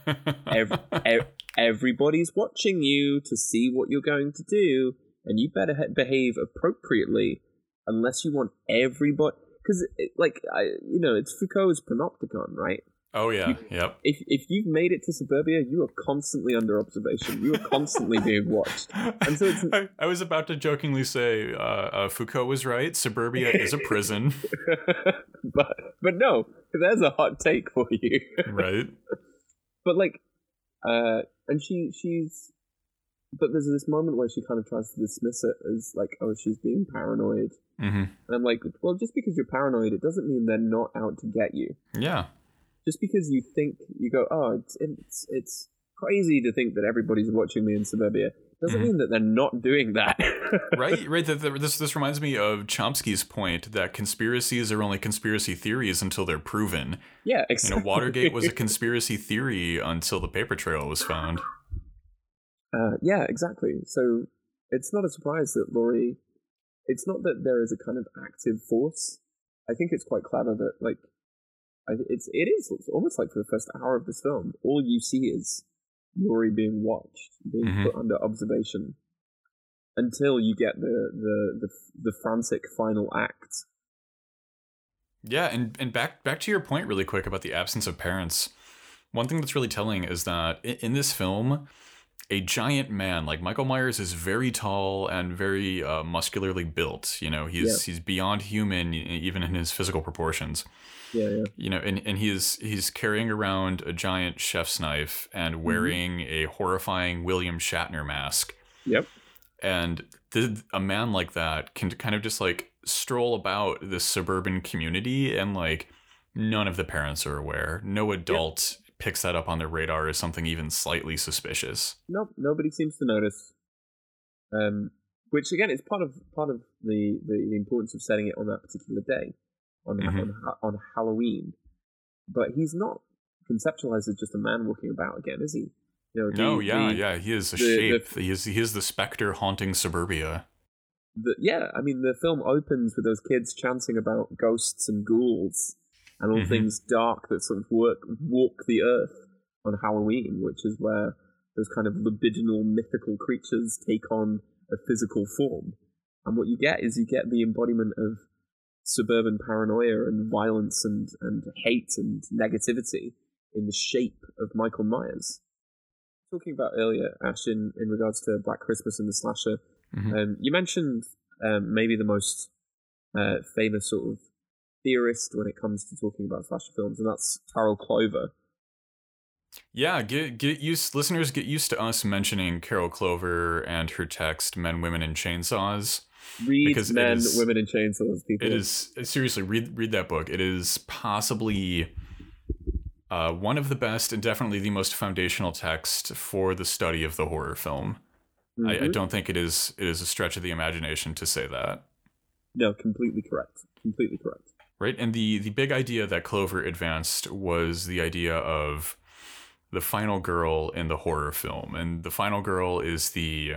Ev- ev- everybody's watching you to see what you're going to do, and you better ha- behave appropriately, unless you want everybody. Because like I, you know, it's Foucault's panopticon, right? Oh yeah yep If if you've made it to suburbia, you are constantly under observation. You are constantly being watched. And so it's- I, I was about to jokingly say uh, uh, Foucault was right. Suburbia is a prison, but but no, there's a hot take for you. right? but like uh and she she's but there's this moment where she kind of tries to dismiss it as like oh she's being paranoid hmm and i'm like well just because you're paranoid it doesn't mean they're not out to get you Yeah, just because you think you go oh it's it's it's crazy to think that everybody's watching me in suburbia doesn't Mhm. mean that they're not doing that right, right. That that- this this reminds me of Chomsky's point that conspiracies are only conspiracy theories until they're proven. yeah You exactly. know, Watergate was a conspiracy theory until the paper trail was found. Uh, yeah, exactly. So it's not a surprise that Laurie. It's not that there is a kind of active force. I think it's quite clever that like, it's it is it's almost like for the first hour of this film, all you see is Laurie being watched, being Mhm. put under observation, until you get the the the, the frantic final act. Yeah, and and back back to your point really quick about the absence of parents. One thing that's really telling is that i- in this film, a giant man like Michael Myers is very tall and very uh, muscularly built. You know, he's he's beyond human even in his physical proportions. Yeah, yeah, You know, and, and he's he's carrying around a giant chef's knife and wearing a horrifying William Shatner mask. yep, And th- a man like that can kind of just like stroll about this suburban community and like none of the parents are aware. No adult picks that up on their radar as something even slightly suspicious. nope, nobody seems to notice. Um, which again is part of part of the, the, the importance of setting it on that particular day, on Mhm. on on Halloween. But he's not conceptualized as just a man walking about again, is he? You know, the- No, yeah, the- yeah, he is a the- shape. he is he is the specter haunting suburbia. the, yeah, I mean, the film opens with those kids chanting about ghosts and ghouls and all Mhm. things dark that sort of work walk the earth on Halloween, which is where those kind of libidinal mythical creatures take on a physical form. And what you get is you get the embodiment of suburban paranoia and violence and, and hate and negativity in the shape of Michael Myers. Talking about earlier, Ash, in, in regards to Black Christmas and the slasher, Mhm. um, you mentioned um, maybe the most uh, famous sort of theorist when it comes to talking about slasher films, and that's Carol Clover. Yeah, get get used listeners get used to us mentioning Carol Clover and her text Men, Women and Chainsaws. Read Because men, is- women, and chainsaws. People. It is seriously read read that book. It is possibly uh, one of the best and definitely the most foundational text for the study of the horror film. I, I Mhm. don't think it is it is a stretch of the imagination to say that. No, completely correct. Completely correct. Right and the the big idea that clover advanced was the idea of the final girl in the horror film and the final girl is the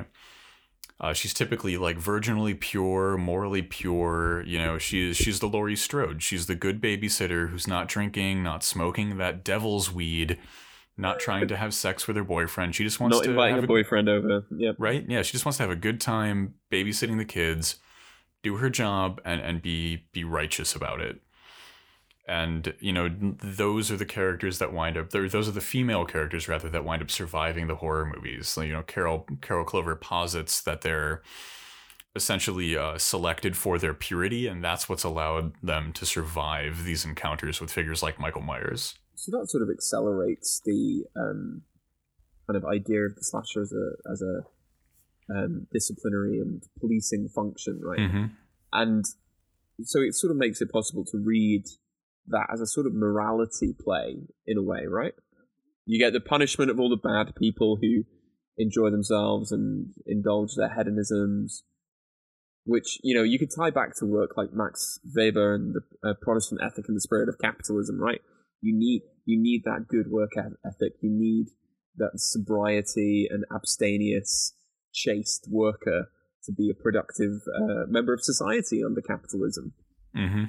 uh, she's typically like virginally pure morally pure you know she's she's the laurie strode she's the good babysitter who's not drinking not smoking that devil's weed not trying to have sex with her boyfriend she just wants Not to inviting have a boyfriend over. Yep. right? Yeah, she just wants to have a good time babysitting the kids, do her job, and and be be righteous about it. And you know, those are the characters that wind up. Those are the female characters rather that wind up surviving the horror movies. So, you know, Carol Carol Clover posits that they're essentially uh, selected for their purity, and that's what's allowed them to survive these encounters with figures like Michael Myers. So that sort of accelerates the um, kind of idea of the slasher as a as a um, disciplinary and policing function, right? Mm-hmm. And so it sort of makes it possible to read that as a sort of morality play in a way, right? You get the punishment of all the bad people who enjoy themselves and indulge their hedonisms, which you know you could tie back to work like Max Weber and the uh, Protestant ethic and the spirit of capitalism, right? You need you need that good work ethic. You need that sobriety and abstemious, chaste worker to be a productive uh, member of society under capitalism. Mm-hmm.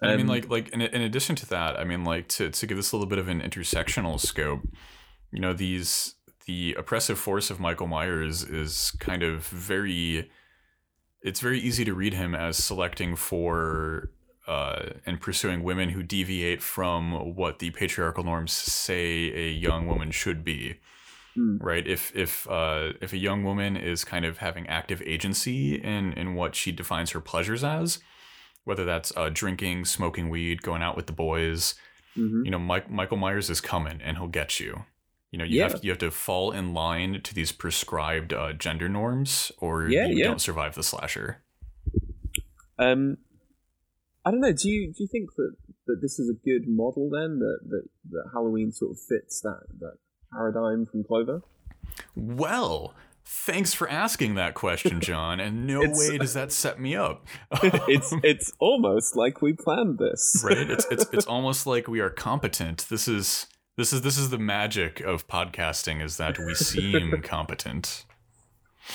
And I mean, Um, like, like in, in addition to that, I mean, like to to give this a little bit of an intersectional scope, you know, these the oppressive force of Michael Myers is kind of very. It's very easy to read him as selecting for uh, and pursuing women who deviate from what the patriarchal norms say a young woman should be Mm. right if if uh, if a young woman is kind of having active agency in in what she defines her pleasures as whether that's uh, drinking smoking weed going out with the boys Mhm. you know Mike, michael myers is coming and he'll get you you know you Yeah. have you have to fall in line to these prescribed uh, gender norms or Yeah, you yeah. don't survive the slasher Um, I don't know. Do you do you think that, that this is a good model then that, that that Halloween sort of fits that that paradigm from Clover? well thanks for asking that question john and no way does that set me up it's it's almost like we planned this, right it's it's it's almost like we are competent this is this is this is the magic of podcasting is that we seem competent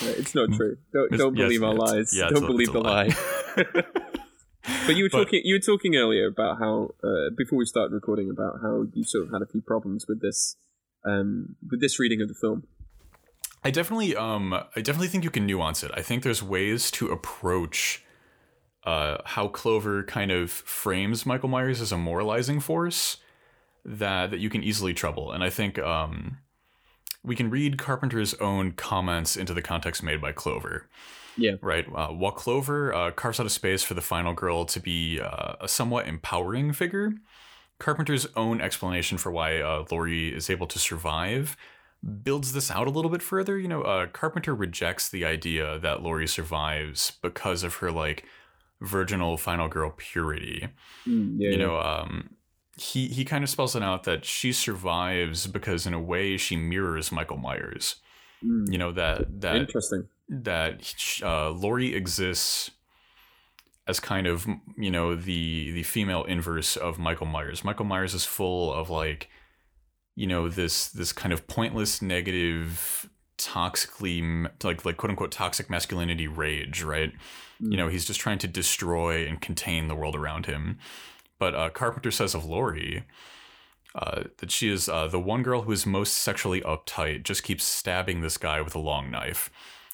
it's not true. Don't, don't yes, believe our lies. yeah, don't believe a the lie. lie. but you were But- talking you were talking earlier about how uh, before we started recording about how you sort of had a few problems with this um, with this reading of the film. i definitely um i definitely think you can nuance it i think there's ways to approach uh how clover kind of frames michael myers as a moralizing force that that you can easily trouble and i think um we can read carpenter's own comments into the context made by clover Yeah. right? Uh, while Clover uh, carves out a space for the final girl to be uh, a somewhat empowering figure, Carpenter's own explanation for why uh, Laurie is able to survive builds this out a little bit further. You know, uh, Carpenter rejects the idea that Laurie survives because of her like virginal final girl purity. Mm, yeah, you yeah. know, um, he he kind of spells it out that she survives because in a way she mirrors Michael Myers. Mm, You know that that interesting. that uh, Laurie exists as kind of you know the the female inverse of Michael Myers. Michael Myers is full of like you know this this kind of pointless negative toxically like like quote unquote toxic masculinity rage right? Mm. you know he's just trying to destroy and contain the world around him. But uh, carpenter says of laurie uh, that she is uh, the one girl who is most sexually uptight just keeps stabbing this guy with a long knife.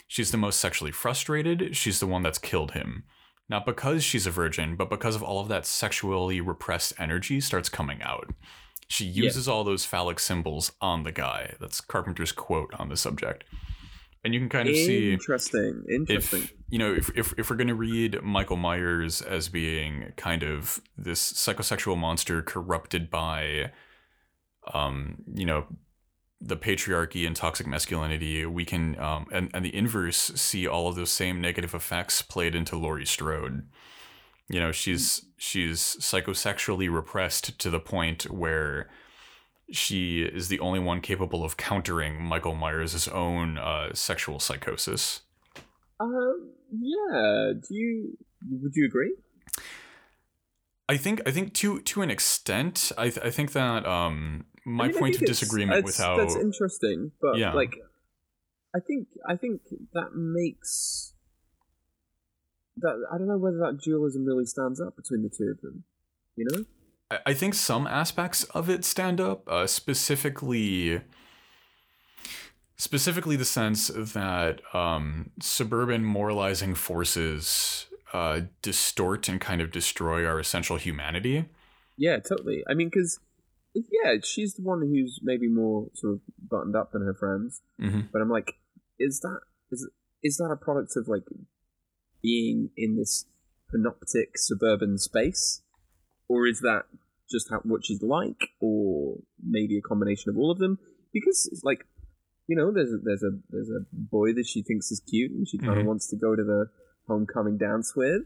She's the most sexually frustrated. She's the one that's killed him not because she's a virgin but because of all of that sexually repressed energy starts coming out she uses all those phallic symbols on the guy that's carpenter's quote on the subject and you can kind of see interesting. Interesting. if you know if, if, if we're going to read michael myers as being kind of this psychosexual monster corrupted by um you know the patriarchy and toxic masculinity, we can um, and and the inverse see all of those same negative effects played into Laurie Strode. You know, she's she's psychosexually repressed to the point where she is the only one capable of countering Michael Myers' own uh, sexual psychosis. Um, yeah. Do you would you agree? I think I think to to an extent, I th- I think that um my I mean, point of disagreement with how that's interesting, but Yeah. like, I think I think that makes that I don't know whether that dualism really stands up between the two of them. You know? I- I think some aspects of it stand up, uh, specifically specifically the sense that um, suburban moralizing forces uh, distort and kind of destroy our essential humanity. Yeah, totally. I mean, because yeah, she's the one who's maybe more sort of buttoned up than her friends. hmm But I'm like, is that is is that a product of like being in this panoptic suburban space, or is that just how, what she's like, or maybe a combination of all of them? Because it's like, you know, there's a, there's a there's a boy that she thinks is cute, and she kind of Mhm. wants to go to the homecoming dance with.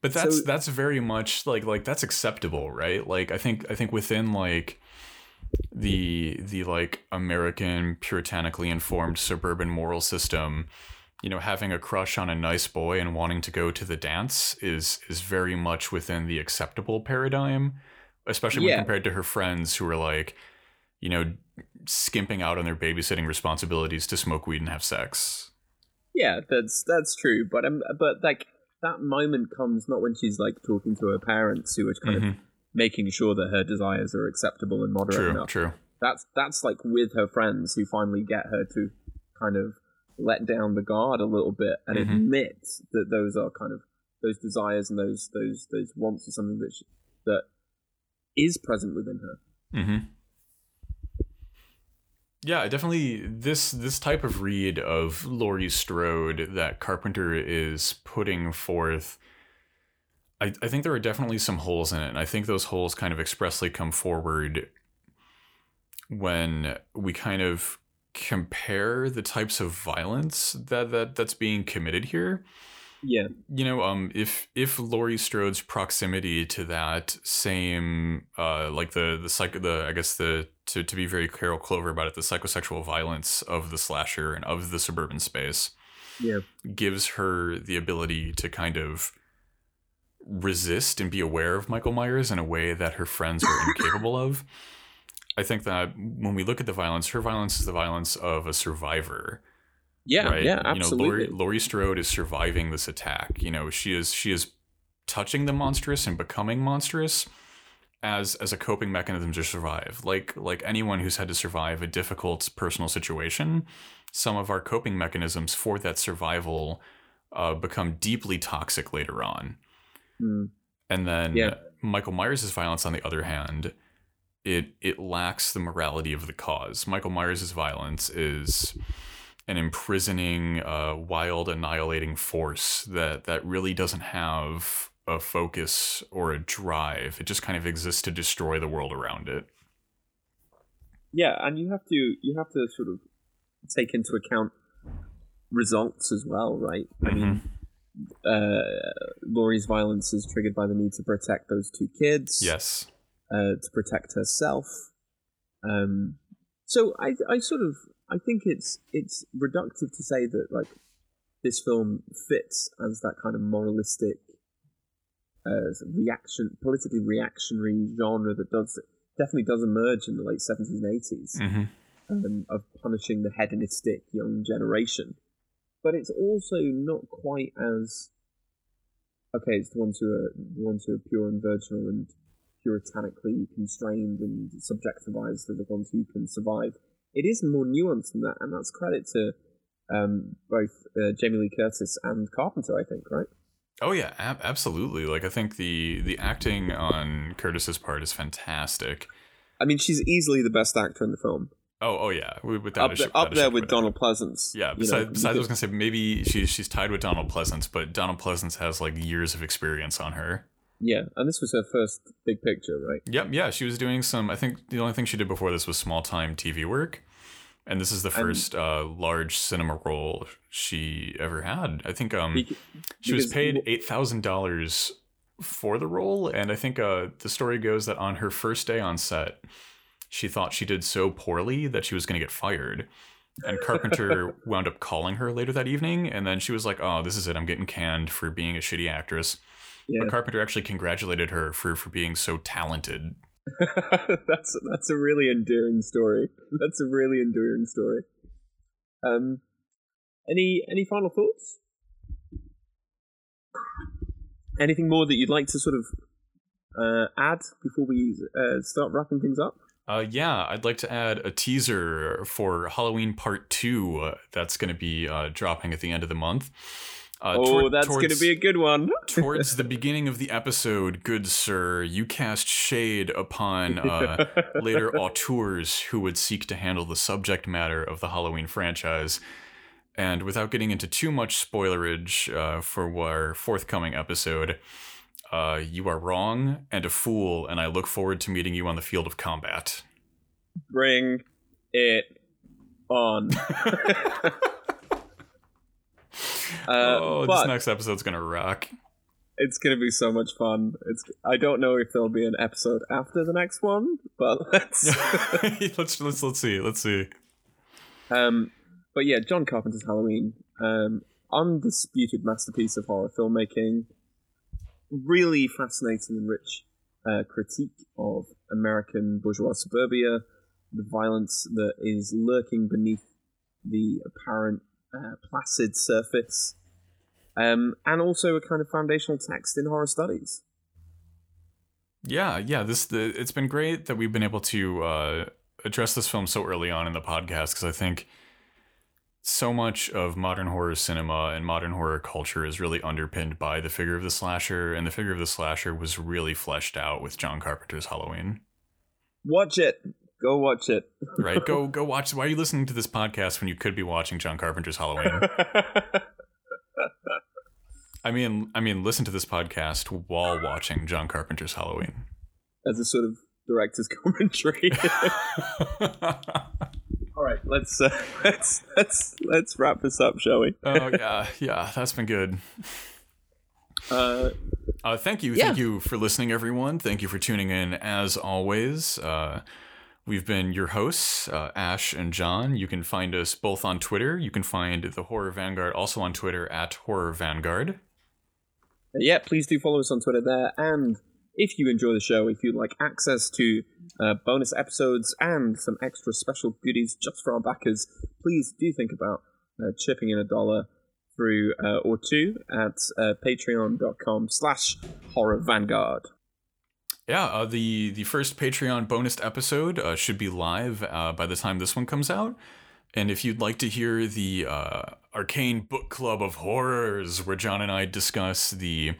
But that's So- that's very much like like that's acceptable, right? Like I think I think within like the the like American puritanically informed suburban moral system, you know, having a crush on a nice boy and wanting to go to the dance is is very much within the acceptable paradigm, especially when compared to her friends who are like, you know, skimping out on their babysitting responsibilities to smoke weed and have sex. Yeah, that's that's true. But um, but like that moment comes not when she's like talking to her parents who are kind of Mhm. making sure that her desires are acceptable and moderate True, enough. true. That's that's like with her friends who finally get her to kind of let down the guard a little bit and Mhm. admit that those are kind of those desires and those those those wants are something that she, that is present within her. hmm Yeah, definitely. This this type of read of Laurie Strode that Carpenter is putting forth, I, I think there are definitely some holes in it, and I think those holes kind of expressly come forward when we kind of compare the types of violence that, that that's being committed here Yeah, you know um if if Laurie Strode's proximity to that same uh like the the psych the I guess the to to be very Carol Clover about it the psychosexual violence of the slasher and of the suburban space yeah, gives her the ability to kind of resist and be aware of Michael Myers in a way that her friends are incapable of. I think that when we look at the violence, her violence is the violence of a survivor yeah, right? yeah. You know, Laurie, Absolutely. Laurie Strode is surviving this attack. You know, she is she is touching the monstrous and becoming monstrous as as a coping mechanism to survive. Like like anyone who's had to survive a difficult personal situation, some of our coping mechanisms for that survival uh, become deeply toxic later on. Mm. And then Yeah. Michael Myers' violence, on the other hand, it it lacks the morality of the cause. Michael Myers' violence is an imprisoning, uh, wild, annihilating force that that really doesn't have a focus or a drive. It just kind of exists to destroy the world around it. Yeah, and you have to you have to sort of take into account results as well, right? I mean, uh, Laurie's violence is triggered by the need to protect those two kids. Yes. uh, to protect herself. Um, so I, I sort of, I think it's it's reductive to say that like this film fits as that kind of moralistic, uh, reaction, politically reactionary genre that does definitely does emerge in the late seventies and eighties hmm um, of punishing the hedonistic young generation. But it's also not quite as okay. It's the ones who are the ones who are pure and virginal and puritanically constrained and subjectivized are the ones who can survive. It is more nuanced than that, and that's credit to um, both uh, Jamie Lee Curtis and Carpenter. I think, right? Oh yeah, ab- absolutely. Like I think the the acting on Curtis's part is fantastic. I mean, she's easily the best actor in the film, Oh oh yeah, Wi- without up, a sh- there, up there with of a doubt. Donald Pleasence. Yeah, besides, know, besides I was gonna say maybe she's she's tied with Donald Pleasence, but Donald Pleasence has like years of experience on her. Yeah, and this was her first big picture, right? Yep, yeah, she was doing some. I think the only thing she did before this was small time TV work. and this is the first uh, large cinema role she ever had. I think um, Bec- she was paid eight thousand dollars for the role, and I think uh, the story goes that on her first day on set, she thought she did so poorly that she was going to get fired. And Carpenter wound up calling her later that evening, and then she was like, "Oh, this is it. I'm getting canned for being a shitty actress." Yeah. But Carpenter actually congratulated her for for being so talented. that's that's a really endearing story. That's a really endearing story. Um, any any final thoughts? Anything more that you'd like to sort of uh, add before we uh, start wrapping things up? Uh, yeah, I'd like to add a teaser for Halloween Part Two uh, that's going to be uh, dropping at the end of the month. Uh, oh, toward- that's going to be a good one. towards the beginning of the episode, good sir, you cast shade upon uh, later auteurs who would seek to handle the subject matter of the Halloween franchise. And without getting into too much spoilerage uh, for our forthcoming episode, uh, you are wrong and a fool, and I look forward to meeting you on the field of combat. Bring it on. Uh, oh, this next episode's gonna rock. it's going to be so much fun. It's I don't know if there'll be an episode after the next one, but let's. let's let's let's see. Let's see. Um, but yeah, John Carpenter's Halloween, um, undisputed masterpiece of horror filmmaking. Really fascinating and rich uh, critique of American bourgeois suburbia, the violence that is lurking beneath the apparent uh, placid surface, um, and also a kind of foundational text in horror studies. Yeah, yeah. This the it's been great that we've been able to uh, address this film so early on in the podcast because I think so much of modern horror cinema and modern horror culture is really underpinned by the figure of the slasher, and the figure of the slasher was really fleshed out with John Carpenter's Halloween. Watch it. Go watch it. Right? go go watch. Why are you listening to this podcast when you could be watching John Carpenter's Halloween? I mean, I mean, listen to this podcast while watching John Carpenter's Halloween. As a sort of director's commentary. All right, let's uh, let's let's let's wrap this up, shall we? oh yeah, yeah, that's been good. Uh, Uh, thank you, Yeah. thank you for listening, everyone. Thank you for tuning in, as always. Uh, we've been your hosts, uh, Ash and John. You can find us both on Twitter. You can find the Horror Vanguard also on Twitter at Horror Vanguard. yeah, please do follow us on Twitter there. And if you enjoy the show, if you'd like access to uh, bonus episodes and some extra special goodies just for our backers, please do think about uh, chipping in a dollar through uh, or two at uh, patreon.com slash horror vanguard. Yeah, uh, the the first Patreon bonus episode uh, should be live uh, by the time this one comes out. And if you'd like to hear the uh, Arcane Book Club of Horrors, where John and I discuss the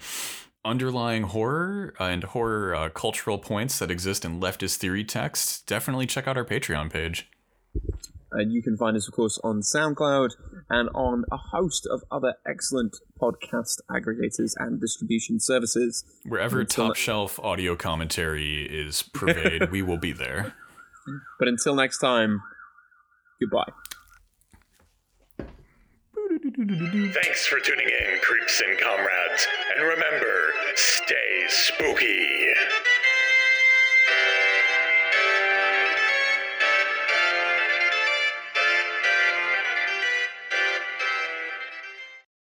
underlying horror and horror uh, cultural points that exist in leftist theory texts, definitely check out our Patreon page. And you can find us, of course, on SoundCloud and on a host of other excellent podcast aggregators and distribution services. Wherever Until- top shelf audio commentary is purveyed, we will be there. But until next time, goodbye. Thanks for tuning in, creeps and comrades. And remember, stay spooky.